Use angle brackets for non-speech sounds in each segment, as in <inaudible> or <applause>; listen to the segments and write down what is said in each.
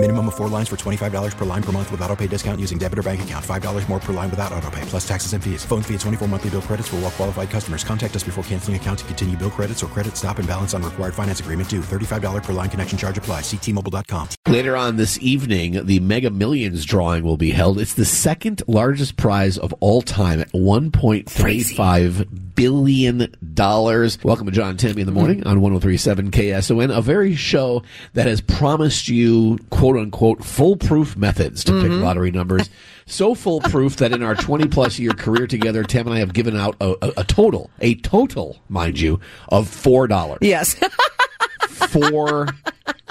Minimum of four lines for $25 per line per month with auto pay discount using debit or bank account. $5 more per line without auto pay, plus taxes and fees. Phone fee at 24 monthly bill credits for all well qualified customers. Contact us before canceling account to continue bill credits or credit stop and balance on required finance agreement due. $35 per line connection charge apply. Ctmobile.com. Later on this evening, the Mega Millions drawing will be held. It's the second largest prize of all time at $1.35 billion. Welcome to John Tammy in the morning on 1037 KSON, a very show that has promised you unquote foolproof methods to pick lottery numbers. <laughs> So foolproof that in our 20 plus year career together, Tim and I have given out a, a, a total, a total, mind you, of $4. Yes. <laughs> Four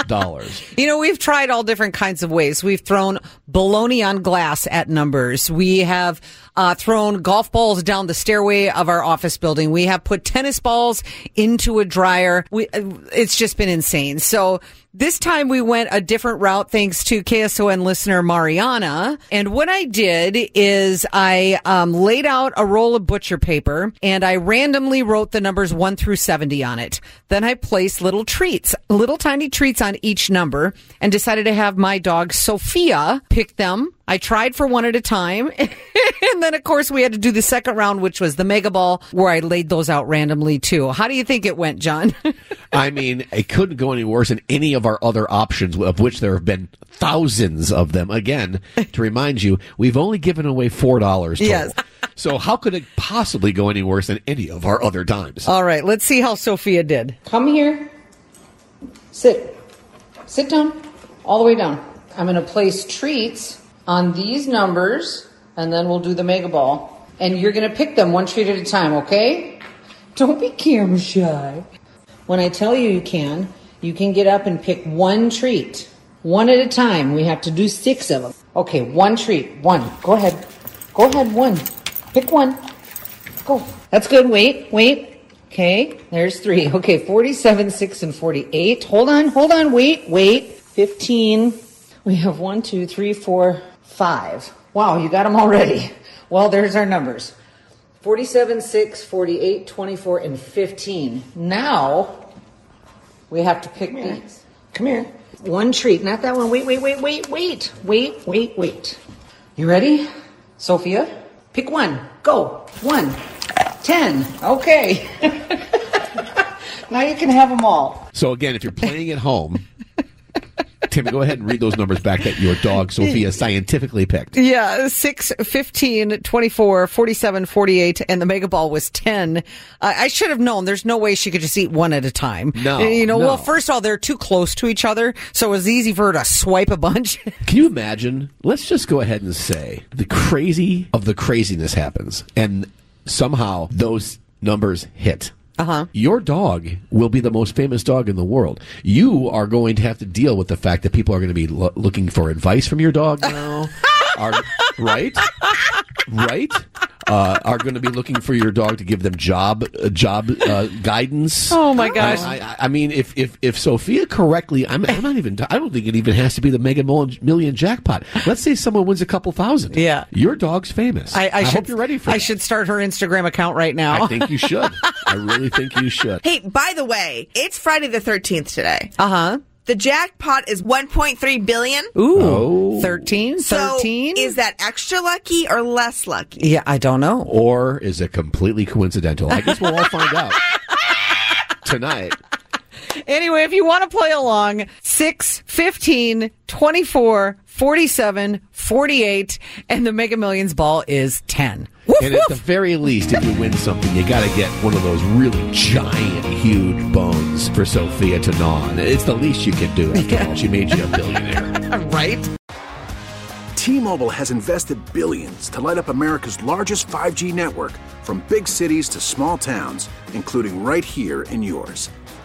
dollars. You know, we've tried all different kinds of ways. We've thrown baloney on glass at numbers. We have uh, thrown golf balls down the stairway of our office building. We have put tennis balls into a dryer. We, uh, it's just been insane. So this time we went a different route thanks to KSON listener Mariana. And what I did is I um, laid out a roll of butcher paper and I randomly wrote the numbers 1 through 70 on it. Then I placed little treats, little tiny treats on each number and decided to have my dog Sophia pick them. I tried for one at a time. <laughs> and then, of course, we had to do the second round, which was the mega ball, where I laid those out randomly too. How do you think it went, John? <laughs> I mean, it couldn't go any worse than any of our other options, of which there have been thousands of them. Again, to remind you, we've only given away four dollars. total. Yes. <laughs> So how could it possibly go any worse than any of our other times? All right, let's see how Sophia did. Come here. Sit. Sit down. All the way down. I'm going to place treats on these numbers, and then we'll do the mega ball. And you're going to pick them one treat at a time, okay? Don't be camera shy. When I tell you you can, you can get up and pick one treat. One at a time. We have to do six of them. Okay, one treat. One. Go ahead. Go ahead, one. Pick one. Go. That's good. Wait, wait. Okay, there's three. Okay, 47, 6, and 48. Hold on, hold on, wait, wait. 15. We have one, two, three, four, five. Wow, you got them already. Well, there's our numbers 47, 6, 48, 24, and 15. Now, we have to pick these. Come here. One treat, not that one. Wait, wait, wait, wait, wait, wait, wait, wait. You ready? Sophia, pick one. Go. One. Ten. Okay. <laughs> now you can have them all. So again, if you're playing at home, Tim, go ahead and read those numbers back that your dog Sophia scientifically picked. Yeah, 6, 15, 24, 47, 48, and the mega ball was 10. Uh, I should have known there's no way she could just eat one at a time. No, You know, no. well, first of all, they're too close to each other, so it was easy for her to swipe a bunch. <laughs> Can you imagine? Let's just go ahead and say the crazy of the craziness happens, and somehow those numbers hit. Uh-huh. Your dog will be the most famous dog in the world. You are going to have to deal with the fact that people are going to be lo- looking for advice from your dog now. are, right? Right? Uh, are going to be looking for your dog to give them job uh, job uh, guidance. <laughs> Oh, my gosh. I, I, I mean, if, if if Sophia correctly, I'm, I'm not even. I don't think it even has to be the mega million, million jackpot. Let's say someone wins a couple thousand. Yeah. your dog's famous. I, I, should, hope you're ready for. I that. should start her Instagram account right now. I think you should. <laughs> I really think you should. Hey, by the way, it's Friday the 13th today. Uh huh. The jackpot is 1.3 billion. Ooh. Oh. 13, So 13. is that extra lucky or less lucky? yeah, I don't know. Or is it completely coincidental? I guess we'll all find out <laughs> tonight. Anyway, if you want to play along, 6, 15, 24, 47, 48, and the Mega Millions ball is 10. Woof, And at the very least, if you win something, you got to get one of those really giant, huge bones for Sophia to gnaw on. It's the least you can do. After all, she made you a <laughs> billionaire. right? T-Mobile has invested billions to light up America's largest 5G network from big cities to small towns, including right here in yours.